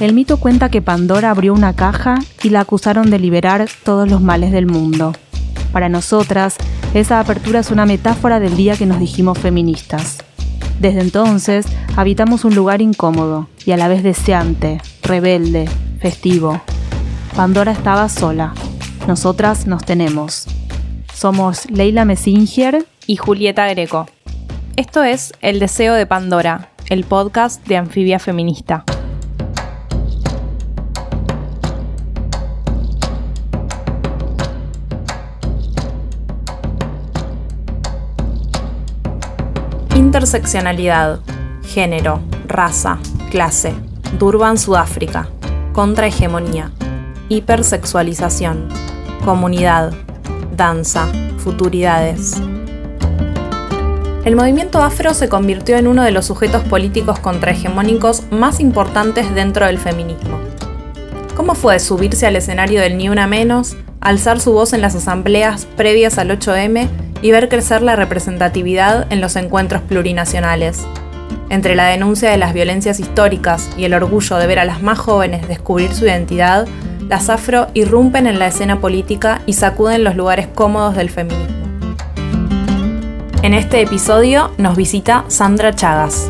El mito cuenta que Pandora abrió una caja y la acusaron de liberar todos los males del mundo. Para nosotras, esa apertura es una metáfora del día que nos dijimos feministas. Desde entonces, habitamos un lugar incómodo y a la vez deseante, rebelde, festivo. Pandora estaba sola. Nosotras nos tenemos. Somos Leila Messinger y Julieta Greco. Esto es El Deseo de Pandora, el podcast de Anfibia Feminista. Interseccionalidad, género, raza, clase, Durban Sudáfrica, contrahegemonía, hipersexualización, comunidad, danza, futuridades. El movimiento afro se convirtió en uno de los sujetos políticos contrahegemónicos más importantes dentro del feminismo. ¿Cómo fue subirse al escenario del Ni Una Menos, alzar su voz en las asambleas previas al 8M y ver crecer la representatividad en los encuentros plurinacionales. Entre la denuncia de las violencias históricas y el orgullo de ver a las más jóvenes descubrir su identidad, las afro irrumpen en la escena política y sacuden los lugares cómodos del feminismo. En este episodio nos visita Sandra Chagas.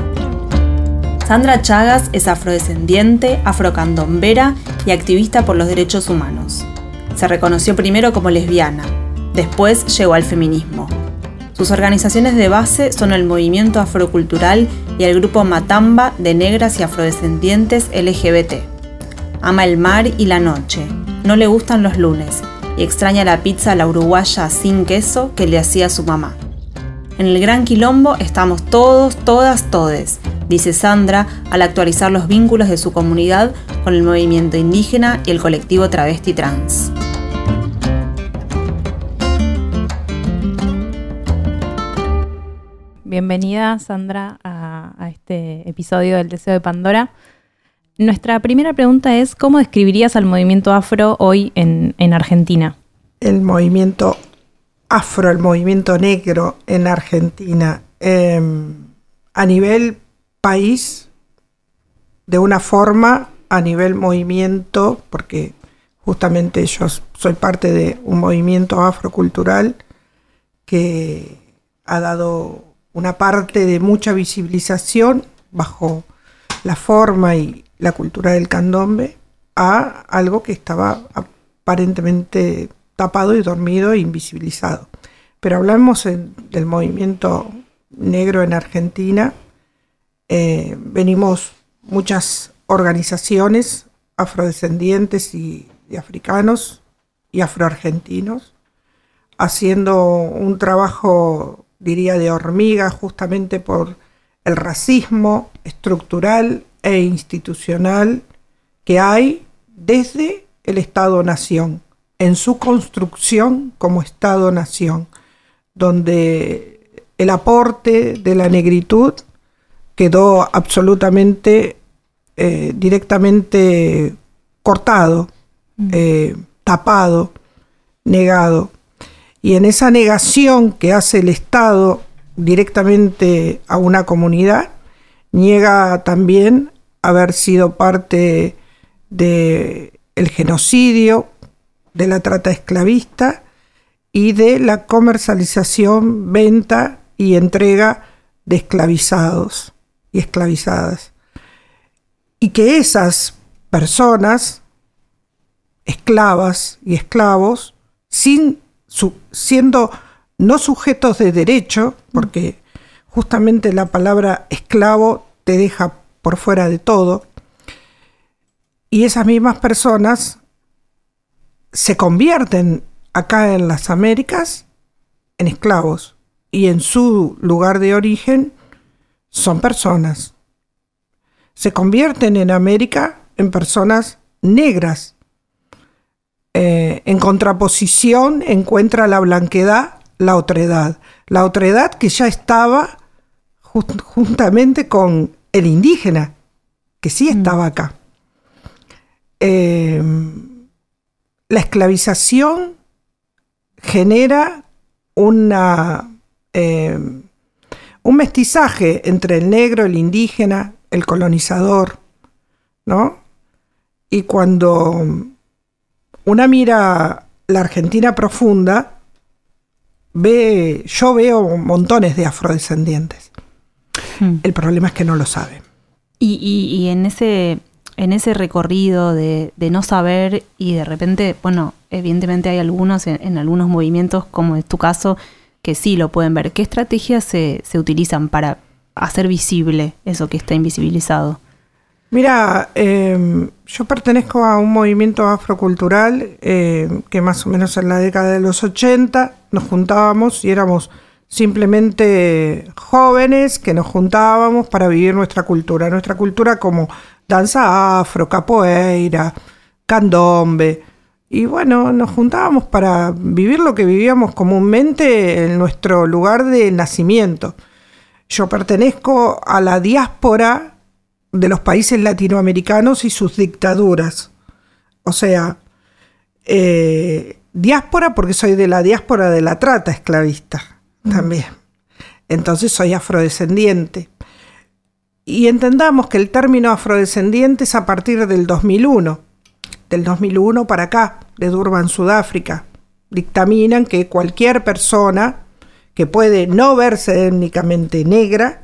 Sandra Chagas es afrodescendiente, afrocandombera y activista por los derechos humanos. Se reconoció primero como lesbiana, Después llegó al feminismo. Sus organizaciones de base son el Movimiento Afrocultural y el grupo Matamba de negras y afrodescendientes LGBT. Ama el mar y la noche, no le gustan los lunes y extraña la pizza a la uruguaya sin queso que le hacía su mamá. En el Gran Quilombo estamos todos, todas, todes, dice Sandra al actualizar los vínculos de su comunidad con el movimiento indígena y el colectivo travesti trans. Bienvenida, Sandra, a, este episodio del Deseo de Pandora. Nuestra primera pregunta es, ¿cómo describirías al movimiento afro hoy en, Argentina? El movimiento afro, el movimiento negro en Argentina, em, a nivel país, de una forma, a nivel movimiento, porque justamente yo soy parte de un movimiento afrocultural que ha dado una parte de mucha visibilización bajo la forma y la cultura del candombe a algo que estaba aparentemente tapado y dormido e invisibilizado. Pero hablamos del movimiento negro en Argentina. Eh, venimos muchas organizaciones afrodescendientes y, y africanos y afroargentinos haciendo un trabajo diría de hormiga, justamente por el racismo estructural e institucional que hay desde el Estado-Nación, en su construcción como Estado-Nación, donde el aporte de la negritud quedó absolutamente eh, directamente cortado, mm. eh, tapado, negado. Y en esa negación que hace el Estado directamente a una comunidad, niega también haber sido parte del el genocidio, de la trata esclavista y de la comercialización, venta y entrega de esclavizados y esclavizadas. Y que esas personas, esclavas y esclavos, sin siendo no sujetos de derecho, porque justamente la palabra esclavo te deja por fuera de todo, y esas mismas personas se convierten acá en las Américas en esclavos y en su lugar de origen son personas. Se convierten en América en personas negras eh, en contraposición encuentra la blanquedad, la otredad. La otredad que ya estaba juntamente con el indígena, que sí mm. estaba acá. Em, la esclavización genera una, em, un mestizaje entre el negro, el indígena, el colonizador, ¿no? Y cuando una mira la Argentina profunda, ve, yo veo montones de afrodescendientes. Hmm. El problema es que no lo saben. Y, y- y en ese en ese recorrido de, de no saber y de repente, bueno, evidentemente hay algunos en, en algunos movimientos, como es tu caso, que sí lo pueden ver. ¿Qué estrategias se, se utilizan para hacer visible eso que está invisibilizado? Mira, eh, yo pertenezco a un movimiento afrocultural eh, que más o menos en la década de los 80 nos juntábamos y éramos simplemente jóvenes que nos juntábamos para vivir nuestra cultura. Nuestra cultura como danza afro, capoeira, candombe. Y bueno, nos juntábamos para vivir lo que vivíamos comúnmente en nuestro lugar de nacimiento. Yo pertenezco a la diáspora de los países latinoamericanos y sus dictaduras. O sea, eh, diáspora porque soy de la diáspora de la trata esclavista también. Entonces soy afrodescendiente. Y entendamos que el término afrodescendiente es a partir del 2001. Del 2001 para acá, de Durban, Sudáfrica. Dictaminan que cualquier persona que puede no verse étnicamente negra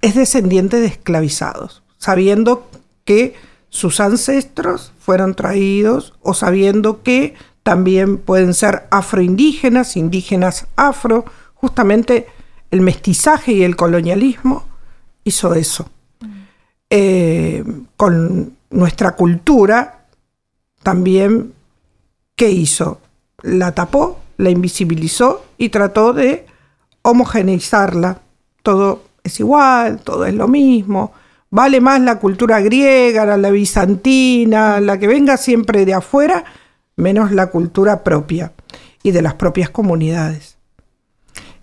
es descendiente de esclavizados, sabiendo que sus ancestros fueron traídos o sabiendo que también pueden ser afroindígenas, indígenas afro, justamente el mestizaje y el colonialismo hizo eso. Eh, con nuestra cultura también, ¿qué hizo? La tapó, la invisibilizó y trató de homogeneizarla. Todo es igual, todo es lo mismo. Vale más la cultura griega, la, bizantina, la que venga siempre de afuera, menos la cultura propia y de las propias comunidades.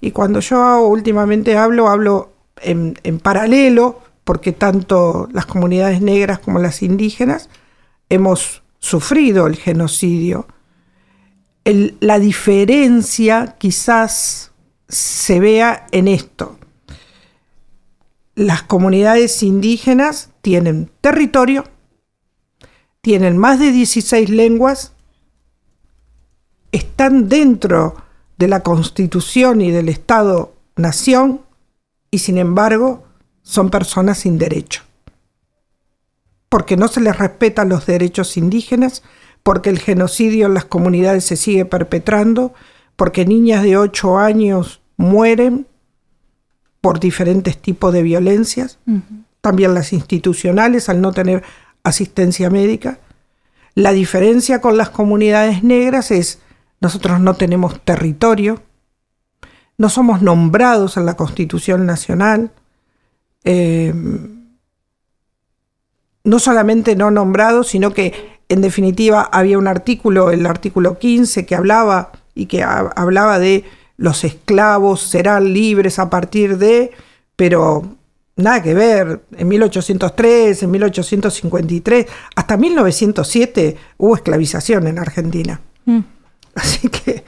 Y cuando yo últimamente hablo, hablo en, en paralelo, porque tanto las comunidades negras como las indígenas hemos sufrido el genocidio. La diferencia quizás se vea en esto. Las comunidades indígenas tienen territorio, tienen más de 16 lenguas, están dentro de la constitución y del Estado-nación y sin embargo son personas sin derecho. Porque no se les respetan los derechos indígenas, porque el genocidio en las comunidades se sigue perpetrando, porque niñas de 8 años mueren por diferentes tipos de violencias, también las institucionales al no tener asistencia médica. La diferencia con las comunidades negras es nosotros no tenemos territorio, no somos nombrados en la Constitución Nacional, eh, no solamente no nombrados, sino que en definitiva había un artículo, el artículo 15, que hablaba y que ha- hablaba de los esclavos serán libres a partir de, pero nada que ver, en 1803, en 1853, hasta 1907 hubo esclavización en Argentina. Así que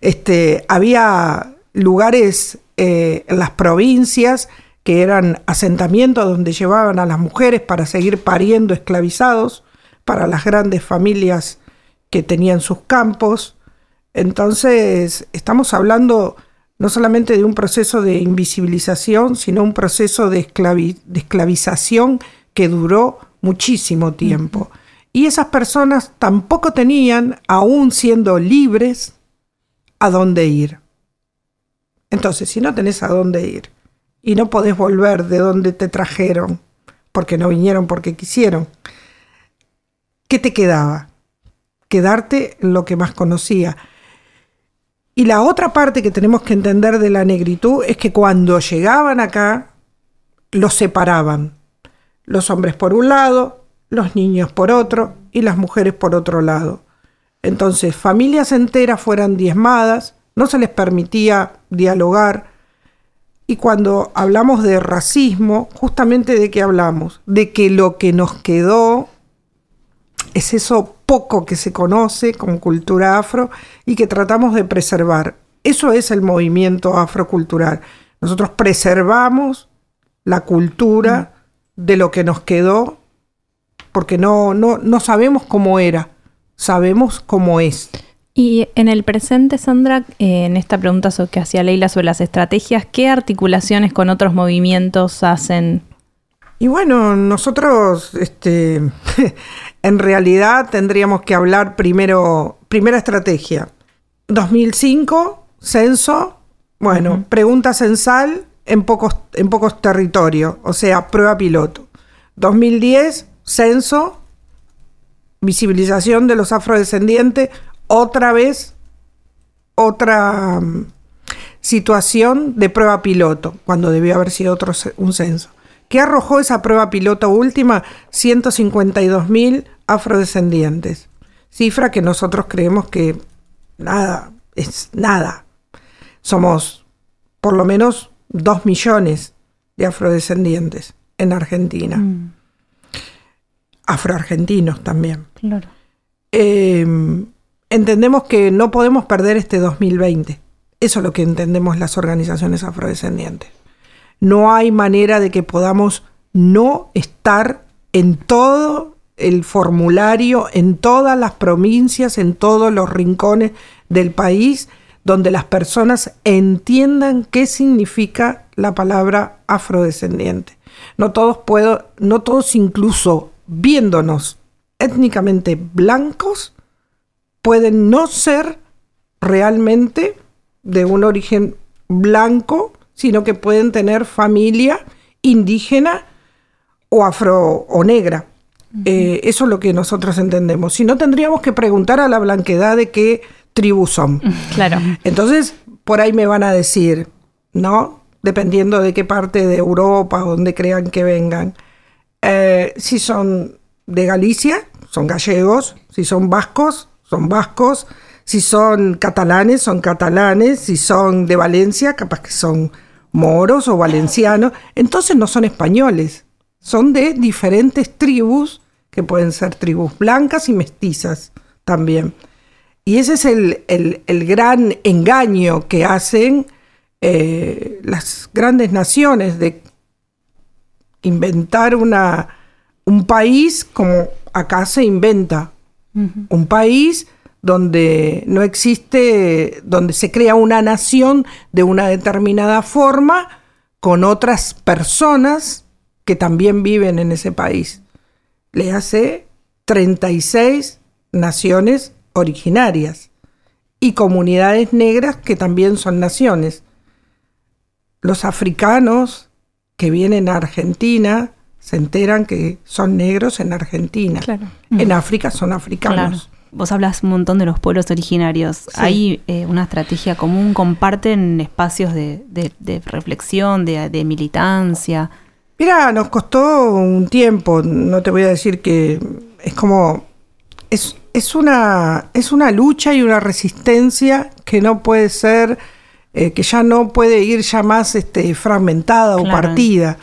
este, había lugares eh, en las provincias que eran asentamientos donde llevaban a las mujeres para seguir pariendo esclavizados, para las grandes familias que tenían sus campos. Entonces, estamos hablando no solamente de un proceso de invisibilización, sino un proceso de, esclavi- de esclavización que duró muchísimo tiempo. Y esas personas tampoco tenían, aún siendo libres, a dónde ir. Entonces, si no tenés a dónde ir y no podés volver de donde te trajeron, porque no vinieron porque quisieron, ¿qué te quedaba? Quedarte en lo que más conocía. Y la otra parte que tenemos que entender de la negritud es que cuando llegaban acá, los separaban. Los hombres por un lado, los niños por otro y las mujeres por otro lado. Entonces, familias enteras fueran diezmadas, no se les permitía dialogar. Y cuando hablamos de racismo, justamente de qué hablamos? De que lo que nos quedó es eso poco que se conoce como cultura afro y que tratamos de preservar. Eso es el movimiento afrocultural. Nosotros preservamos la cultura de lo que nos quedó porque no, no, no sabemos cómo era, sabemos cómo es. Y en el presente, Sandra, eh, en esta pregunta que hacía Leila sobre las estrategias, ¿qué articulaciones con otros movimientos hacen? Y bueno, nosotros este, en realidad tendríamos que hablar primero, primera estrategia. 2005, censo, bueno, pregunta censal en pocos, en pocos territorios, o sea, prueba piloto. 2010, censo, visibilización de los afrodescendientes, otra vez otra mm, situación de prueba piloto, cuando debió haber sido otro un censo. ¿Qué arrojó esa prueba piloto última? 152.000 afrodescendientes. Cifra que nosotros creemos que nada, es nada. Somos por lo menos 2 millones de afrodescendientes en Argentina. Mm. Afroargentinos también. Claro. Eh, entendemos que no podemos perder este 2020. Eso es lo que entendemos las organizaciones afrodescendientes. No hay manera de que podamos no estar en todo el formulario, en todas las provincias, en todos los rincones del país, donde las personas entiendan qué significa la palabra afrodescendiente. No todos puedo, no todos incluso viéndonos étnicamente blancos, pueden no ser realmente de un origen blanco, sino que pueden tener familia indígena o afro o negra. Eh, eso es lo que nosotros entendemos. Si no, tendríamos que preguntar a la blanquedad de qué tribu son. Claro. Entonces, por ahí me van a decir, ¿no? Dependiendo de qué parte de Europa o donde crean que vengan. Eh, si son de Galicia, son gallegos. Si son vascos, son vascos, si son catalanes, son catalanes, si son de Valencia, capaz que son moros o valencianos, entonces no son españoles, son de diferentes tribus, que pueden ser tribus blancas y mestizas también. Y ese es el, gran engaño que hacen eh, las grandes naciones de inventar una, un país como acá se inventa. Un país donde no existe, donde se crea una nación de una determinada forma con otras personas que también viven en ese país. Le hace 36 naciones originarias y comunidades negras que también son naciones. Los africanos que vienen a Argentina se enteran que son negros en Argentina. En África son africanos. Vos hablas un montón de los pueblos originarios. ¿Hay eh, una estrategia común? ¿Comparten espacios de, reflexión, de, militancia? Mira, nos costó un tiempo. No te voy a decir que es como. Es, es, una, es una lucha y una resistencia que no puede ser. Eh, que ya no puede ir ya más este, fragmentada o partida.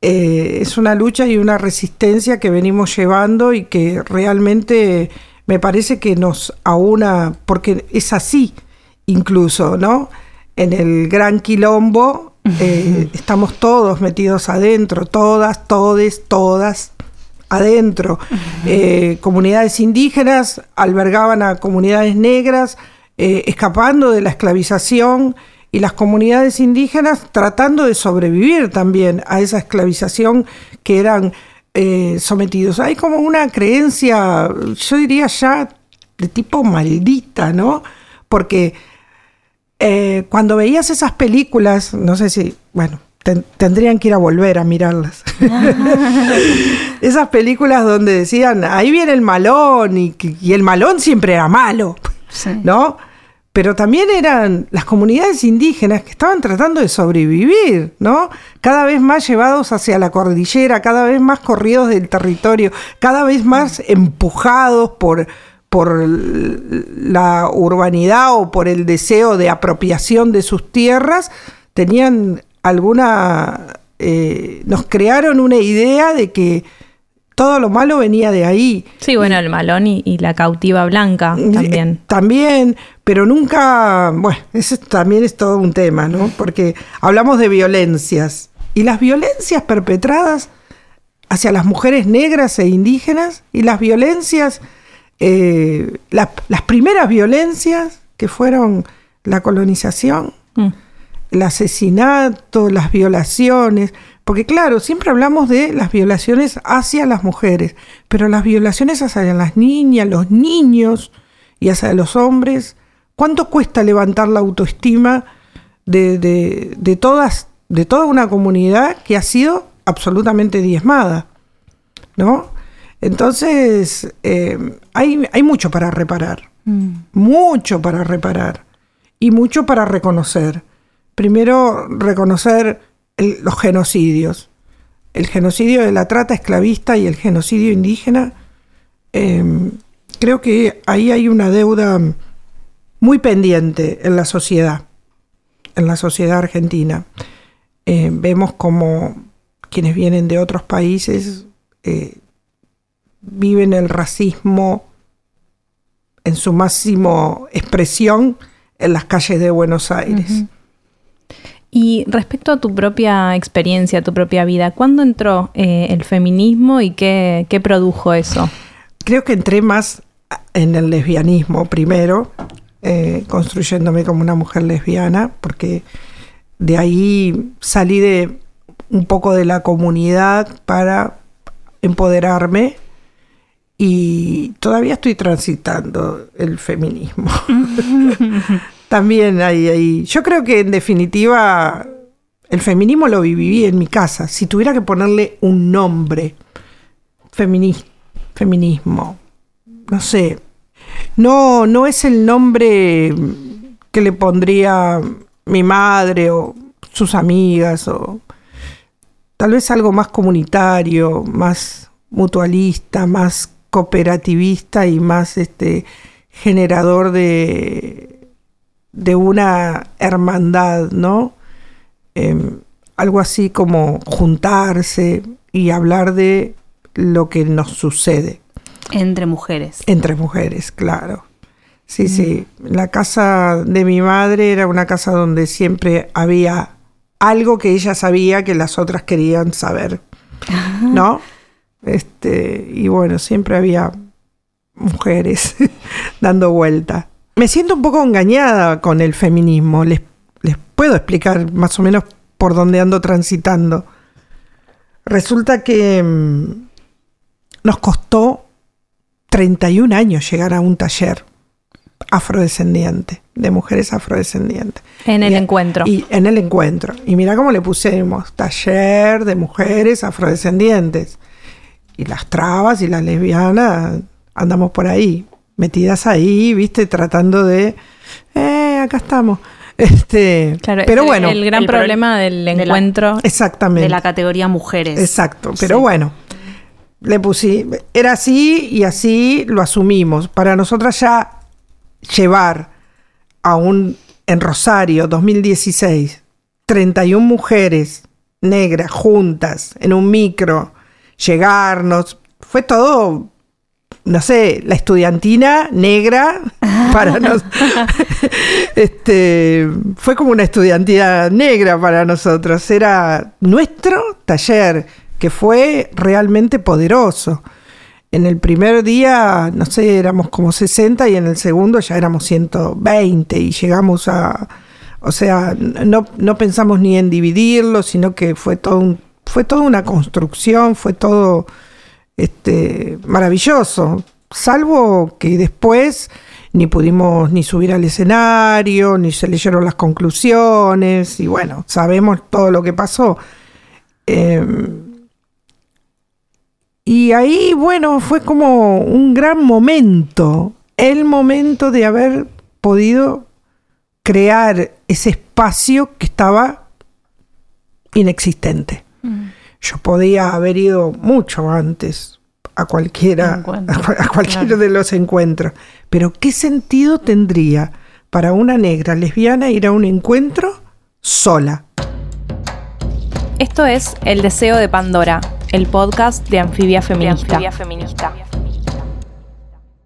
Eh, es una lucha y una resistencia que venimos llevando y que realmente me parece que nos aúna, porque es así incluso, ¿no? En el gran quilombo eh, estamos todos metidos adentro, todas, todes, todas adentro. Eh, comunidades indígenas albergaban a comunidades negras, escapando de la esclavización y las comunidades indígenas tratando de sobrevivir también a esa esclavización que eran eh, sometidos. Hay como una creencia, yo diría ya de tipo maldita, ¿no? Porque eh, cuando veías esas películas, no sé si, bueno, tendrían que ir a volver a mirarlas. esas películas donde decían, ahí viene el malón y, y el malón siempre era malo, ¿no? Pero también eran las comunidades indígenas que estaban tratando de sobrevivir, ¿no? Cada vez más llevados hacia la cordillera, cada vez más corridos del territorio, cada vez más empujados por, por la urbanidad o por el deseo de apropiación de sus tierras, tenían alguna... Eh, nos crearon una idea de que todo lo malo venía de ahí. Sí, bueno, el malón y, la cautiva blanca también. también, pero nunca, bueno, eso también es todo un tema, ¿no? Porque hablamos de violencias y las violencias perpetradas hacia las mujeres negras e indígenas y las violencias, eh, la- las primeras violencias que fueron la colonización, Mm. el asesinato, las violaciones, porque claro, siempre hablamos de las violaciones hacia las mujeres, pero las violaciones hacia las niñas, los niños y hacia los hombres, ¿cuánto cuesta levantar la autoestima de, de- de todas, de toda una comunidad que ha sido absolutamente diezmada? ¿No? Entonces, eh, hay, hay mucho para reparar mucho para reparar y mucho para reconocer. Primero, reconocer el- los genocidios. El genocidio de la trata esclavista y el genocidio indígena. eh, creo que ahí hay una deuda muy pendiente en la sociedad, en la sociedad argentina. Eh, vemos como quienes vienen de otros países eh, viven el racismo en su máximo expresión en las calles de Buenos Aires. Y respecto a tu propia experiencia, tu propia vida, ¿cuándo entró eh, el feminismo y qué, qué produjo eso? Creo que entré más en el lesbianismo primero, eh, construyéndome como una mujer lesbiana, porque de ahí salí de un poco de la comunidad para empoderarme y todavía estoy transitando el feminismo. También hay ahí. Yo creo que en definitiva el feminismo lo viví en mi casa. Si tuviera que ponerle un nombre, femini- feminismo, no sé. No, no es el nombre que le pondría mi madre o sus amigas o tal vez algo más comunitario, más mutualista, más cooperativista y más este generador de, de una hermandad, ¿no? Em, algo así como juntarse y hablar de lo que nos sucede Entre mujeres. entre mujeres, claro. Sí, sí. La casa de mi madre era una casa donde siempre había algo que ella sabía que las otras querían saber, ¿no? Este, y bueno, siempre había mujeres dando vuelta. Me siento un poco engañada con el feminismo. Les, les puedo explicar más o menos por dónde ando transitando. Resulta que mm, nos costó 31 años llegar a un taller afrodescendiente, de mujeres afrodescendientes. En el Y- encuentro. Y en el encuentro. Y mira cómo le pusimos taller de mujeres afrodescendientes. Y las trabas y las lesbianas andamos por ahí, metidas ahí, viste, tratando de, eh, acá estamos. Este, Claro, pero el- bueno, el gran el pro- problema del de la- encuentro. exactamente. De la categoría mujeres. Exacto, pero Sí. bueno, le puse, era así y así lo asumimos. Para nosotras ya llevar a un, en Rosario 2016, 31 mujeres negras juntas en un micro, llegarnos, fue todo, no sé, la estudiantina negra para nos, este, fue como una estudiantina negra para nosotros, era nuestro taller que fue realmente poderoso. En el primer día, no sé, éramos como 60 y en el segundo ya éramos 120 y llegamos a, o sea, no, no pensamos ni en dividirlo, sino que fue todo un- fue toda una construcción, fue todo este, maravilloso, salvo que después ni pudimos ni subir al escenario, ni se leyeron las conclusiones, y bueno, sabemos todo lo que pasó. Em, y ahí, bueno, fue como un gran momento, el momento de haber podido crear ese espacio que estaba inexistente. Yo podía haber ido mucho antes a cualquiera, a, cual- a cualquiera claro. de los encuentros. Pero ¿qué sentido tendría para una negra lesbiana ir a un encuentro sola? Esto es El Deseo de Pandora, el podcast de Anfibia Feminista.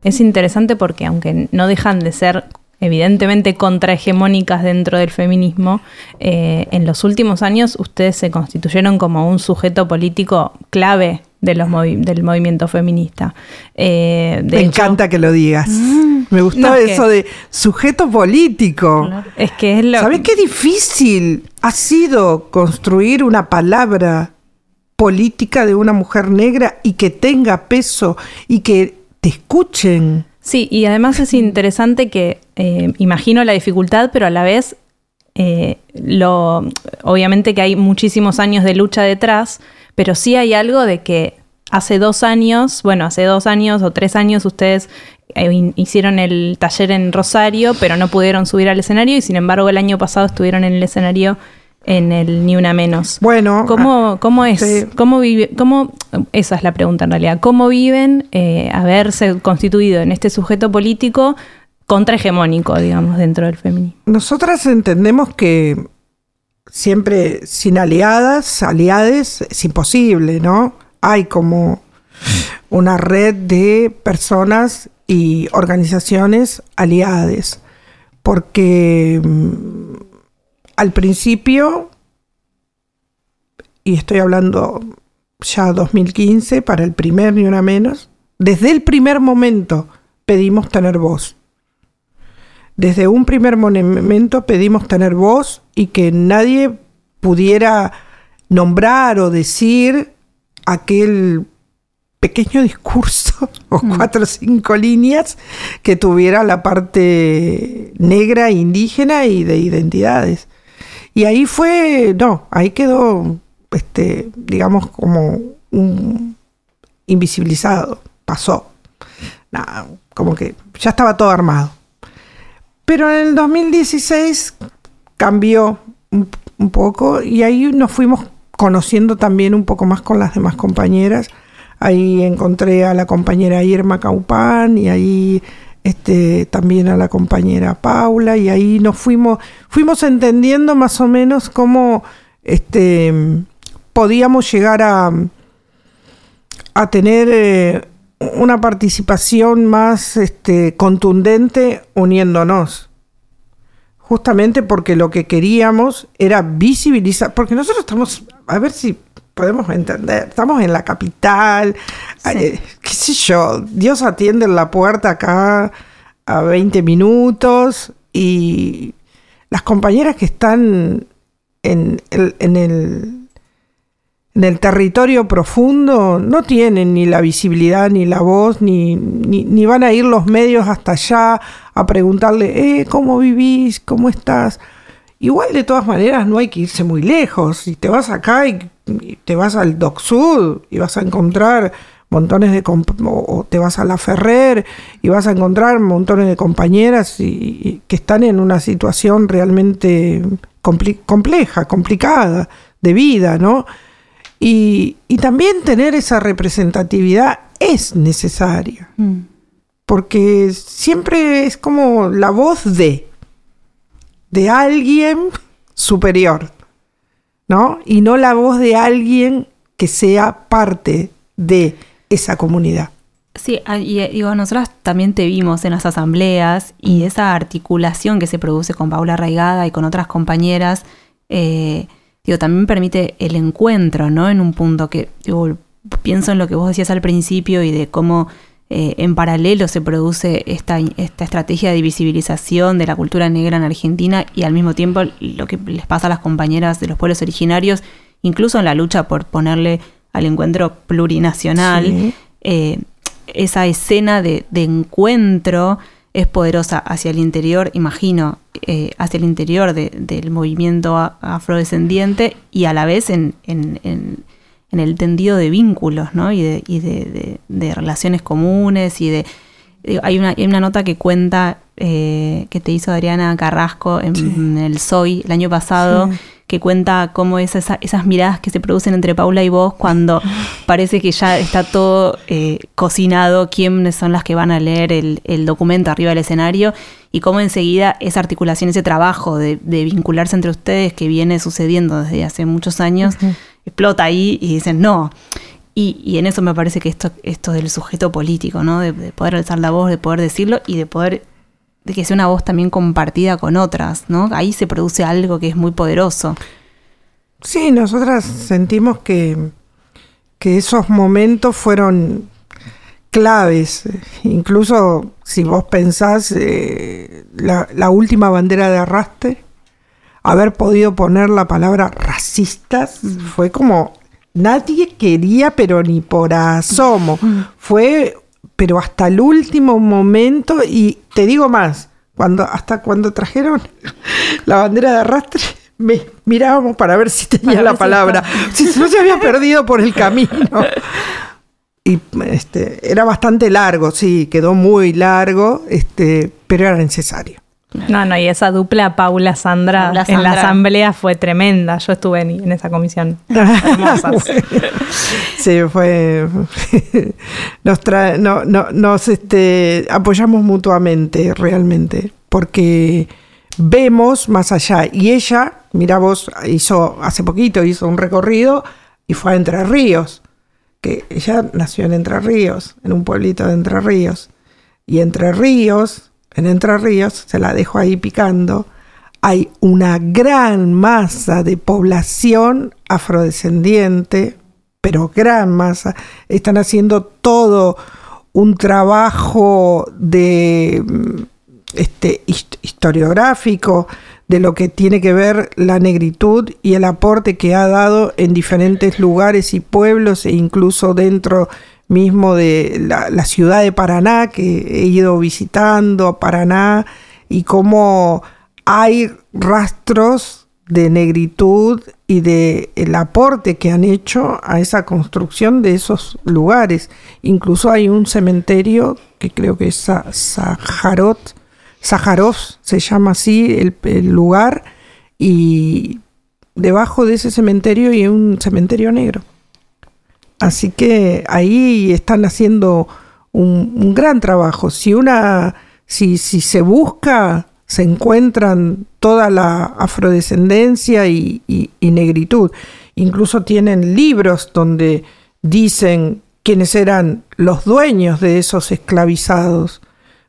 Es interesante porque, aunque no dejan de ser evidentemente contrahegemónicas dentro del feminismo, eh, en los últimos años ustedes se constituyeron como un sujeto político clave de los del movimiento feminista. Eh, Me encanta que lo digas. Mm. Me gustaba eso de sujeto político. Es que es lo ¿Sabes qué difícil ha sido construir una palabra política de una mujer negra y que tenga peso y que te escuchen? Sí, y además es interesante que eh, imagino la dificultad, pero a la vez, eh, lo, obviamente que hay muchísimos años de lucha detrás, pero sí hay algo de que hace dos años, bueno, hace dos años o tres años ustedes eh, hicieron el taller en Rosario, pero no pudieron subir al escenario y sin embargo el año pasado estuvieron en el escenario en el Ni Una Menos. Bueno. ¿Cómo, ah, cómo es? ¿Cómo vive? Cómo, esa es la pregunta en realidad. ¿Cómo viven eh, haberse constituido en este sujeto político contrahegemónico, digamos, dentro del feminismo? Nosotras entendemos que siempre sin aliadas, aliades, es imposible, ¿no? Hay como una red de personas y organizaciones aliadas, porque mm, al principio, y estoy hablando ya 2015, para el primer ni una menos, desde el primer momento pedimos tener voz. Desde un primer momento pedimos tener voz y que nadie pudiera nombrar o decir aquel pequeño discurso o mm. cuatro o cinco líneas que tuviera la parte negra, indígena y de identidades. Y ahí fue, no, ahí quedó, este, digamos, como un invisibilizado, pasó. Nada, como que ya estaba todo armado. Pero en el 2016 cambió un, un poco y ahí nos fuimos conociendo también un poco más con las demás compañeras. Ahí encontré a la compañera Irma Caupán y ahí este, también a la compañera Paula y ahí nos fuimos, fuimos entendiendo más o menos cómo este, podíamos llegar a, a tener eh, una participación más este, contundente uniéndonos. Justamente porque lo que queríamos era visibilizar, porque nosotros estamos, a ver si podemos entender. Estamos en la capital, eh, qué sé yo, Dios atiende en la puerta acá a 20 minutos y las compañeras que están en el, en el, en el territorio profundo no tienen ni la visibilidad, ni la voz, ni, ni, van a ir los medios hasta allá a preguntarle, eh, ¿cómo vivís? ¿Cómo estás? Igual de todas maneras no hay que irse muy lejos. Si te vas acá y te vas al Doc Sud y vas a encontrar montones de o te vas a la Ferrer y vas a encontrar montones de compañeras y, que están en una situación realmente compleja, complicada de vida, ¿no? Y, también tener esa representatividad es necesaria, mm. porque siempre es como la voz de, de alguien superior, ¿no? Y no la voz de alguien que sea parte de esa comunidad. Sí, ah, y eh, digo, nosotros también te vimos en las asambleas y mm. esa articulación que se produce con Paula Raigada y con otras compañeras, eh, digo, también permite el encuentro, ¿no? En un punto que, pienso en lo que vos decías al principio y de cómo eh, en paralelo se produce esta, esta estrategia de visibilización de la cultura negra en Argentina y al mismo tiempo lo que les pasa a las compañeras de los pueblos originarios, incluso en la lucha por ponerle al encuentro plurinacional, eh, esa escena de, encuentro es poderosa hacia el interior, imagino, eh, hacia el interior del movimiento afrodescendiente y a la vez en en el tendido de vínculos, ¿no? Y de, y de, de, relaciones comunes y de... Hay una, hay una nota que cuenta, eh, que te hizo Adriana Carrasco en, el SOI el año pasado, que cuenta cómo es esas miradas que se producen entre Paula y vos cuando parece que ya está todo eh, cocinado, quiénes son las que van a leer el, el, documento arriba del escenario y cómo enseguida esa articulación, ese trabajo de, de vincularse entre ustedes que viene sucediendo desde hace muchos años explota ahí y dicen no. Y, en eso me parece que esto, esto del sujeto político, ¿no? De, poder alzar la voz, de poder decirlo y de poder, de que sea una voz también compartida con otras, ¿no? Ahí se produce algo que es muy poderoso. Sí, nosotras sentimos que, que esos momentos fueron claves. Incluso si vos pensás eh, la, última bandera de arrastre, haber podido poner la palabra racistas mm. fue como nadie quería, pero ni por asomo. Mm. Fue, pero hasta el último momento, y te digo más, cuando, hasta cuando trajeron la bandera de arrastre, me mirábamos para ver si tenía la palabra, si no se había perdido por el camino. Y este, era bastante largo, sí, quedó muy largo, este, pero era necesario. No, no, y esa dupla Paula-Sandra en la asamblea fue tremenda. Yo estuve en, esa comisión. sí, fue. nos, no, no, nos este, apoyamos mutuamente, realmente, porque vemos más allá. Y ella, mira vos, hizo hace poquito, hizo un recorrido y fue a Entre Ríos que ella nació en Entre Ríos, en un pueblito de Entre Ríos. Y Entre Ríos, en Entre Ríos, se la dejo ahí picando, hay una gran masa de población afrodescendiente, pero gran masa. Están haciendo todo un trabajo de este, historiográfico, de lo que tiene que ver la negritud y el aporte que ha dado en diferentes lugares y pueblos e incluso dentro mismo de la, ciudad de Paraná, que he ido visitando a Paraná, y cómo hay rastros de negritud y de el aporte que han hecho a esa construcción de esos lugares. Incluso hay un cementerio que creo que es Sajarot, Sájarov se llama así el, lugar, y debajo de ese cementerio hay un cementerio negro. Así que ahí están haciendo un, gran trabajo. Si una, si, si, se busca, se encuentran toda la afrodescendencia y, negritud. Incluso tienen libros donde dicen quiénes eran los dueños de esos esclavizados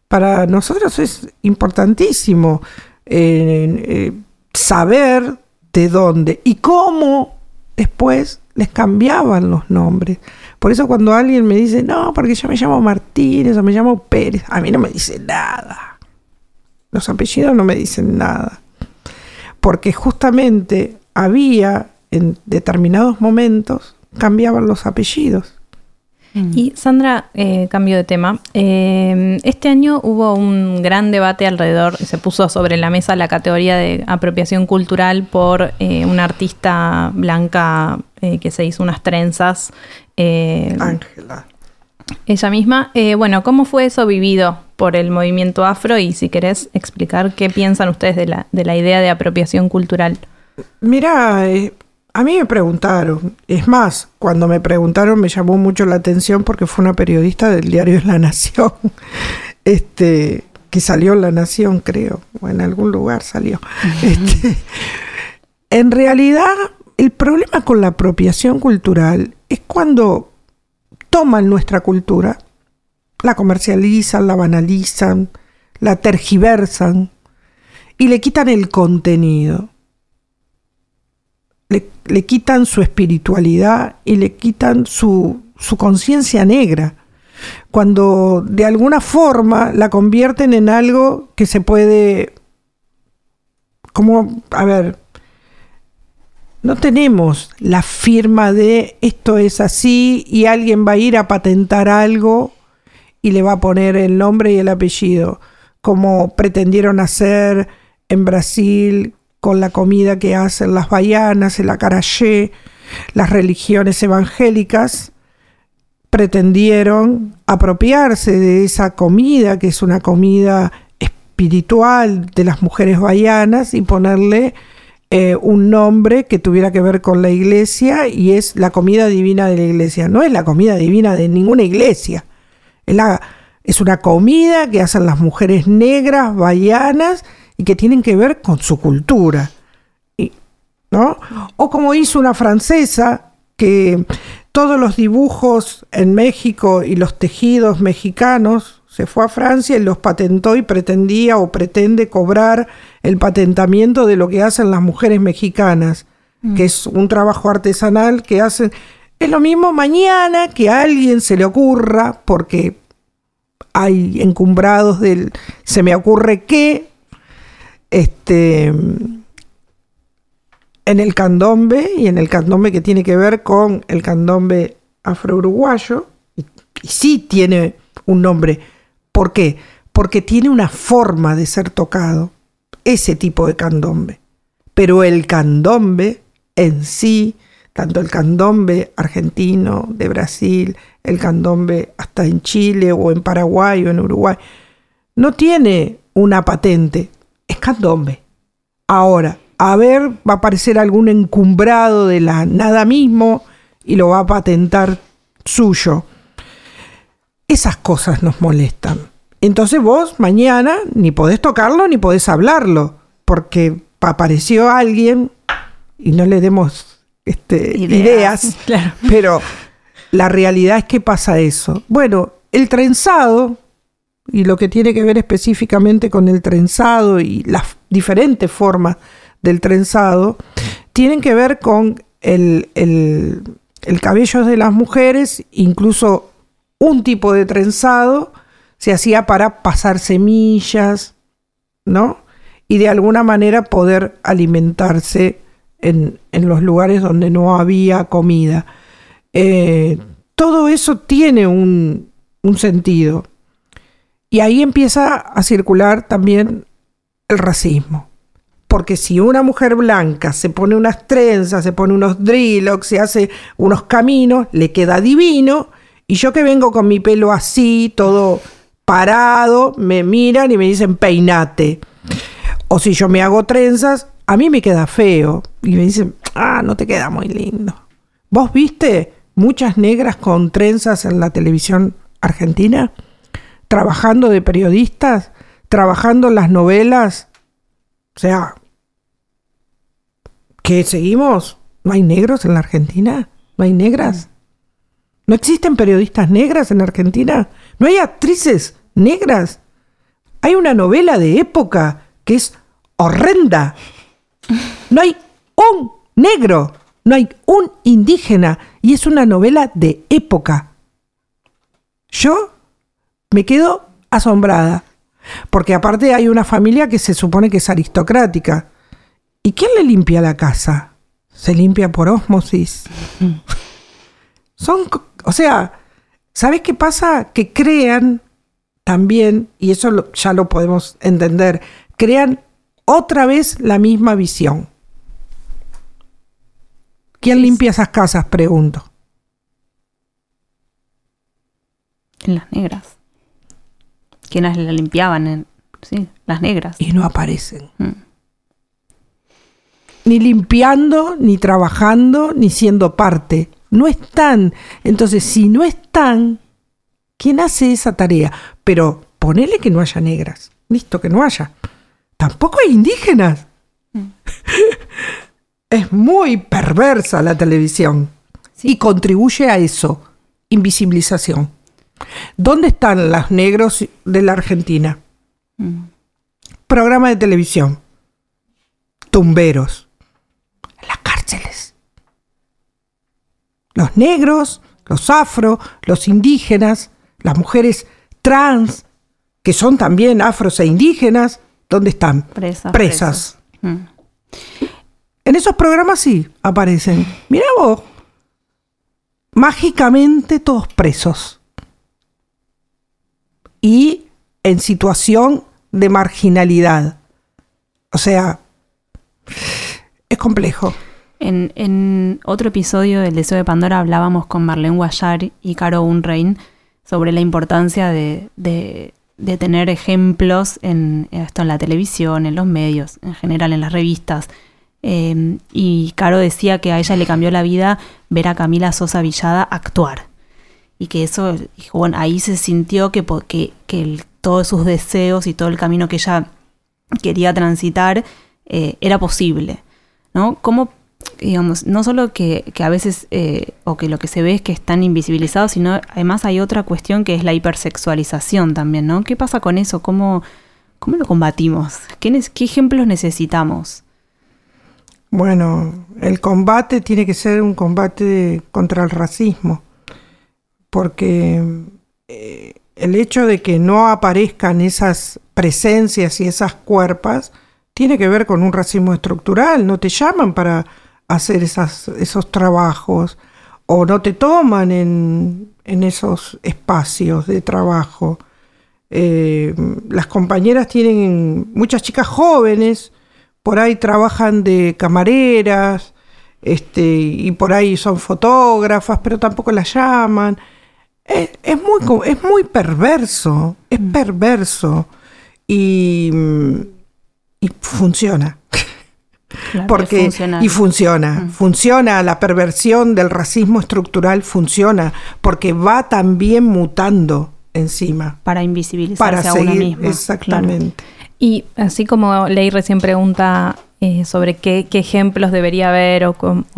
para nosotros es importantísimo eh, eh, saber de dónde y cómo después les cambiaban los nombres. Por eso cuando alguien me dice, no, porque yo me llamo Martínez o me llamo Pérez, a mí no me dice nada. Los apellidos no me dicen nada. Porque justamente había en determinados momentos, cambiaban los apellidos. Mm. Y Sandra, eh, cambio de tema. Eh, este año hubo un gran debate alrededor, se puso sobre la mesa la categoría de apropiación cultural por eh, una artista blanca que se hizo unas trenzas. Ángela. Ella misma. bueno, ¿cómo fue eso vivido por el movimiento afro? Y si querés explicar qué piensan ustedes de la, de la idea de apropiación cultural. Mira, a mí me preguntaron, es más, cuando me preguntaron me llamó mucho la atención porque fue una periodista del diario La Nación, este, que salió en La Nación, creo, o en algún lugar salió. Este, en realidad, el problema con la apropiación cultural es cuando toman nuestra cultura, la comercializan, la banalizan, la tergiversan y le quitan el contenido le, quitan su espiritualidad y le quitan su, su conciencia negra, cuando de alguna forma la convierten en algo que se puede, como, a ver, no tenemos la firma de esto es así y alguien va a ir a patentar algo y le va a poner el nombre y el apellido, como pretendieron hacer en Brasil con la comida que hacen las bayanas, el acarayé, las religiones evangélicas, pretendieron apropiarse de esa comida, que es una comida espiritual de las mujeres bayanas, y ponerle eh, un nombre que tuviera que ver con la iglesia, y es la comida divina de la iglesia. No es la comida divina de ninguna iglesia. Es, la, es una comida que hacen las mujeres negras, bayanas, y que tienen que ver con su cultura. ¿no? O como hizo una francesa que todos los dibujos en México y los tejidos mexicanos se fue a Francia y los patentó y pretendía o pretende cobrar el patentamiento de lo que hacen las mujeres mexicanas, que mm. es un trabajo artesanal que hacen Es lo mismo mañana que a alguien se le ocurra, porque hay encumbrados del se me ocurre que este en el candombe y en el candombe que tiene que ver con el candombe afro-uruguayo, y, y sí tiene un nombre. ¿Por qué? Porque tiene una forma de ser tocado, ese tipo de candombe. Pero el candombe en sí, tanto el candombe argentino, de Brasil, el candombe hasta en Chile o en Paraguay o en Uruguay, no tiene una patente, es candombe. Ahora, a ver, va a aparecer algún encumbrado de la nada mismo y lo va a patentar suyo. Esas cosas nos molestan. Entonces vos mañana ni podés tocarlo ni podés hablarlo, porque apareció alguien y no le demos este, ideas, ideas claro. pero la realidad es que pasa eso. Bueno, el trenzado, y lo que tiene que ver específicamente con el trenzado y las diferentes formas del trenzado, tienen que ver con el, el, el cabello de las mujeres, incluso un tipo de trenzado se hacía para pasar semillas, ¿no? Y de alguna manera poder alimentarse en, en los lugares donde no había comida. Eh, todo eso tiene un, un sentido. Y ahí empieza a circular también el racismo. Porque si una mujer blanca se pone unas trenzas, se pone unos dreadlocks, se hace unos caminos, le queda divino. Y yo que vengo con mi pelo así, todo parado, me miran y me dicen peinate. O si yo me hago trenzas, a mí me queda feo. Y me dicen, ah, no te queda muy lindo. ¿Vos viste muchas negras con trenzas en la televisión argentina? Trabajando de periodistas, trabajando las novelas. O sea, ¿qué seguimos? ¿No hay negros en la Argentina? ¿No hay negras? ¿No existen periodistas negras en Argentina? ¿No hay actrices negras? Hay una novela de época que es horrenda. No hay un negro, no hay un indígena y es una novela de época. Yo me quedo asombrada, porque aparte hay una familia que se supone que es aristocrática. ¿Y quién le limpia la casa? ¿Se limpia por ósmosis? Son, o sea, ¿sabes qué pasa? Que crean también, y eso ya lo podemos entender, crean otra vez la misma visión. ¿Quién limpia esas casas? Pregunto. En las negras. ¿Quiénes la limpiaban? En, sí, las negras. Y no aparecen. Mm. Ni limpiando, ni trabajando, ni siendo parte. No están. Entonces, si no están, ¿quién hace esa tarea? Pero ponele que no haya negras. Listo, que no haya tampoco hay indígenas. Mm. es muy perversa la televisión y contribuye a eso, invisibilización. ¿Dónde están los negros de la Argentina? Mm. Programa de televisión. Tumberos. En las cárceles. Los negros, los afro, los indígenas, las mujeres trans, que son también afros e indígenas, ¿Dónde están? Presas. Presas. Mm. En esos programas sí aparecen. Mira vos. Mágicamente todos presos. Y en situación de marginalidad. O sea, es complejo. En, otro episodio del Deseo de Pandora hablábamos con Marlene Guayar y Caro Unrein sobre la importancia de tener ejemplos en esto en la televisión, en los medios, en general en las revistas. Em, y Caro decía que a ella le cambió la vida ver a Camila Sosa Villada actuar. Y que eso, bueno, ahí se sintió que, que, que todos sus deseos y todo el camino que ella quería transitar eh, era posible. ¿no? ¿Cómo digamos, no solo que, a veces, eh, o que lo que se ve es que están invisibilizados, sino además hay otra cuestión que es la hipersexualización también, ¿no? ¿Qué pasa con eso? ¿Cómo, cómo lo combatimos? ¿Qué, ejemplos necesitamos? Bueno, el combate tiene que ser un combate contra el racismo, porque eh, el hecho de que no aparezcan esas presencias y esas cuerpas tiene que ver con un racismo estructural, no te llaman para hacer esos trabajos o no te toman en, en esos espacios de trabajo. Eh, las compañeras tienen muchas chicas jóvenes, por ahí trabajan de camareras, este, y por ahí son fotógrafas, pero tampoco las llaman. Es, muy, es muy perverso, es mm. perverso y, y funciona. Porque, y funciona, mm. funciona, la perversión del racismo estructural funciona, porque va también mutando encima. Para invisibilizarse a uno mismo. Exactamente. Y así como Ley recién pregunta eh, sobre qué, ejemplos debería haber o,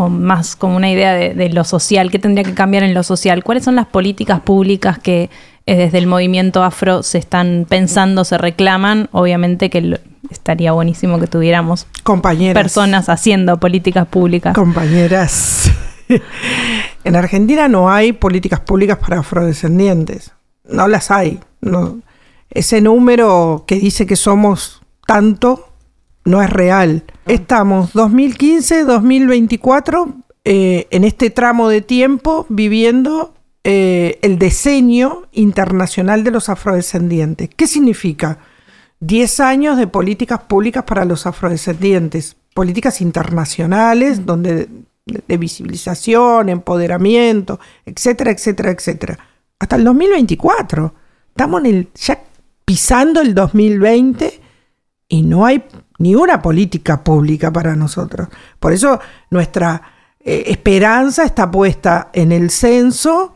más como una idea de, lo social, qué tendría que cambiar en lo social, ¿cuáles son las políticas públicas que eh, desde el movimiento afro se están pensando, se reclaman? Obviamente que estaría buenísimo que tuviéramos Compañeras. personas haciendo políticas públicas. Compañeras. en Argentina no hay políticas públicas para afrodescendientes. No las hay. No. Ese número que dice que somos tanto no es real. Estamos 2015, 2024, eh, en este tramo de tiempo viviendo eh, el diseño internacional de los afrodescendientes. ¿Qué significa? 10 años de políticas públicas para los afrodescendientes, políticas internacionales, donde de visibilización, empoderamiento, etcétera, etcétera, etcétera. Hasta el 2024. Estamos en el, ya pisando el 2020 y no hay ni una política pública para nosotros. Por eso nuestra eh, esperanza está puesta en el censo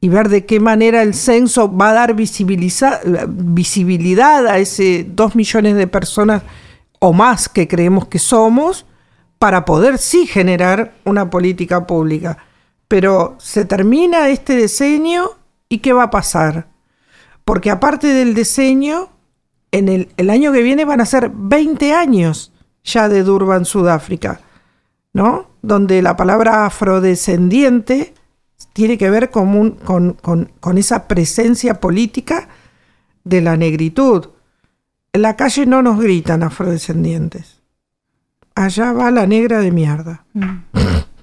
y ver de qué manera el censo va a dar visibilidad a ese dos millones de personas o más que creemos que somos para poder sí generar una política pública. Pero se termina este diseño y ¿qué va a pasar? Porque aparte del diseño, en el, el año que viene van a ser 20 años ya de Durban, Sudáfrica, ¿no? Donde la palabra afrodescendiente tiene que ver con, con, esa presencia política de la negritud. En la calle no nos gritan afrodescendientes. Allá va la negra de mierda. Mm.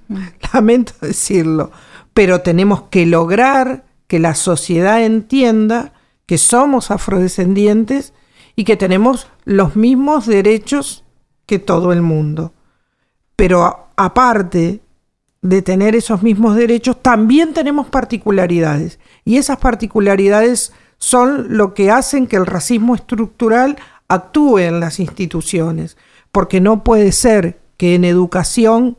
Lamento decirlo, pero tenemos que lograr que la sociedad entienda que somos afrodescendientes y que tenemos los mismos derechos que todo el mundo. Pero aparte de tener esos mismos derechos, también tenemos particularidades. Y esas particularidades son lo que hacen que el racismo estructural actúe en las instituciones. Porque no puede ser que en educación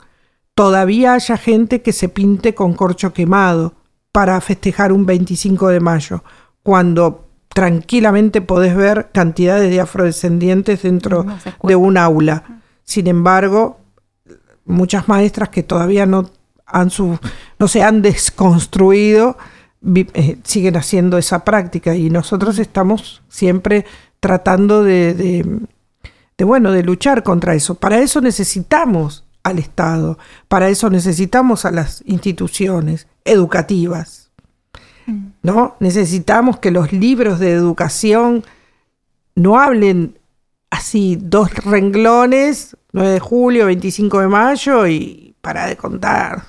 todavía haya gente que se pinte con corcho quemado para festejar un 25 de mayo, cuando tranquilamente podés ver cantidades de afrodescendientes dentro de un aula. Sin embargo, muchas maestras que todavía no, han su, no se han desconstruido eh, siguen haciendo esa práctica y nosotros estamos siempre tratando de, de, bueno, de luchar contra eso. Para eso necesitamos al Estado, para eso necesitamos a las instituciones educativas. Mm. ¿No? Necesitamos que los libros de educación no hablen así dos renglones 9 de julio, 25 de mayo y para de contar.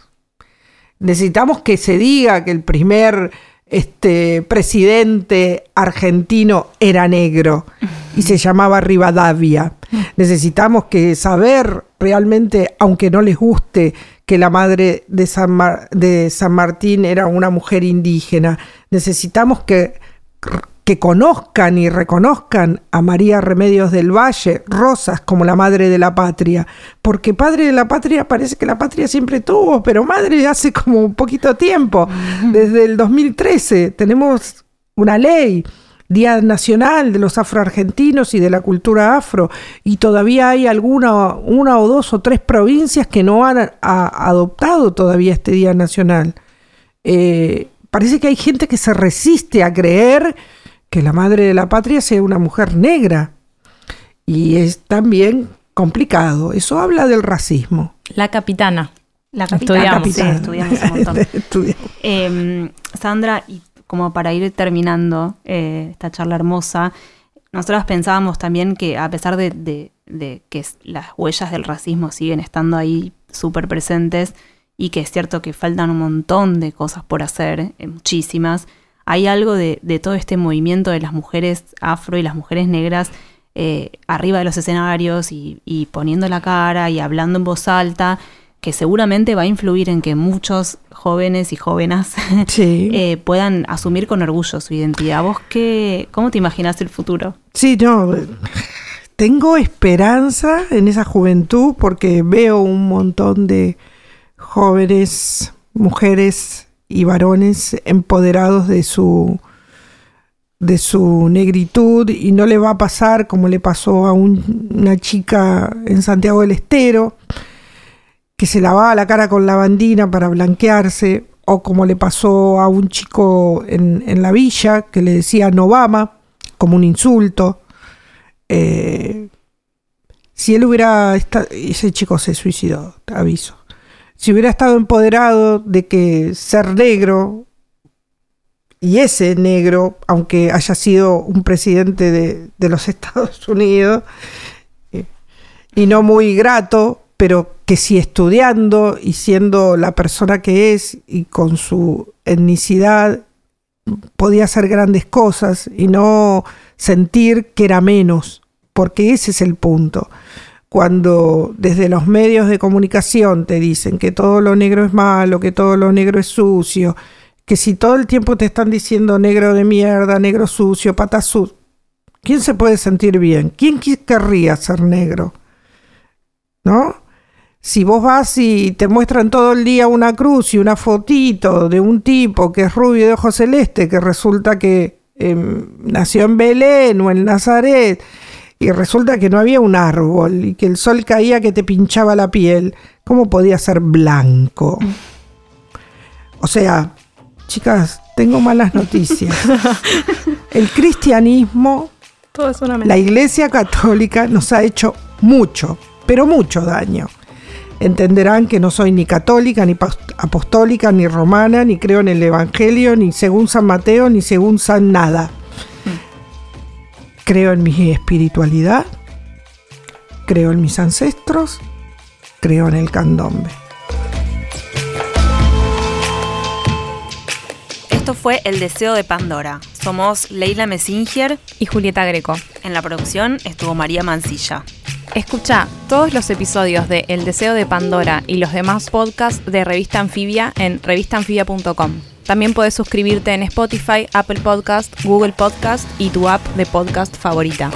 Necesitamos que se diga que el primer este, presidente argentino era negro y se llamaba Rivadavia. Necesitamos que saber realmente, aunque no les guste, que la madre de San, de San Martín era una mujer indígena. Necesitamos que que conozcan y reconozcan a María Remedios del Valle, Rosas, como la madre de la patria, porque padre de la patria parece que la patria siempre tuvo, pero madre hace como un poquito tiempo, desde el 2013 tenemos una ley. Día Nacional de los Afroargentinos y de la cultura afro, y todavía hay alguna, una o dos o tres provincias que no han adoptado todavía este Día Nacional. Eh, parece que hay gente que se resiste a creer que la madre de la patria sea una mujer negra. Y es también complicado. Eso habla del racismo. La capitana. La capitana, Estudiamos. sí, estudiamos un montón. Estudiamos. Eh, Sandra, y como para ir terminando eh, esta charla hermosa, nosotras pensábamos también que a pesar de, que las huellas del racismo siguen estando ahí súper presentes y que es cierto que faltan un montón de cosas por hacer, eh, muchísimas, hay algo de, todo este movimiento de las mujeres afro y las mujeres negras eh, arriba de los escenarios y poniendo la cara y hablando en voz alta, que seguramente va a influir en que muchos jóvenes y jóvenes Sí. eh, puedan asumir con orgullo su identidad. ¿Vos qué, cómo te imaginas el futuro? Sí, no. Tengo esperanza en esa juventud porque veo un montón de jóvenes, mujeres y varones empoderados de su de su negritud y no le va a pasar como le pasó a un- una chica en Santiago del Estero que se lavaba la cara con lavandina para blanquearse o como le pasó a un chico en, en la villa que le decían Obama como un insulto. Eh, si él hubiera estado, ese chico se suicidó, te aviso. Si hubiera estado empoderado de que ser negro y ese negro, aunque haya sido un presidente de, de los Estados Unidos, eh, y no muy grato, pero que si estudiando y siendo la persona que es y con su etnicidad podía hacer grandes cosas y no sentir que era menos, porque ese es el punto. Cuando desde los medios de comunicación te dicen que todo lo negro es malo, que todo lo negro es sucio, que si todo el tiempo te están diciendo negro de mierda, negro sucio, pata ¿quién se puede sentir bien? ¿Quién qui- querría ser negro? ¿No? Si vos vas y te muestran todo el día una cruz y una fotito de un tipo que es rubio de ojos celeste, que resulta que em, nació en Belén o en Nazaret, y resulta que no había un árbol y que el sol caía que te pinchaba la piel, ¿cómo podía ser blanco? O sea, chicas, tengo malas noticias. El cristianismo Todo es una la Iglesia Católica nos ha hecho mucho, pero mucho daño. Entenderán que no soy ni católica, ni apostólica, ni romana, ni creo en el Evangelio, ni según San Mateo, ni según San nada. Creo en mi espiritualidad, creo en mis ancestros, creo en el candombe. Esto fue El Deseo de Pandora. Somos Leila Messinger. y Julieta Greco. En la producción estuvo María Mancilla. Escucha todos los episodios de El Deseo de Pandora y los demás podcasts de Revista Anfibia en revistaanfibia.com. También puedes suscribirte en Spotify, Apple Podcast, Google Podcast y tu app de podcast favorita.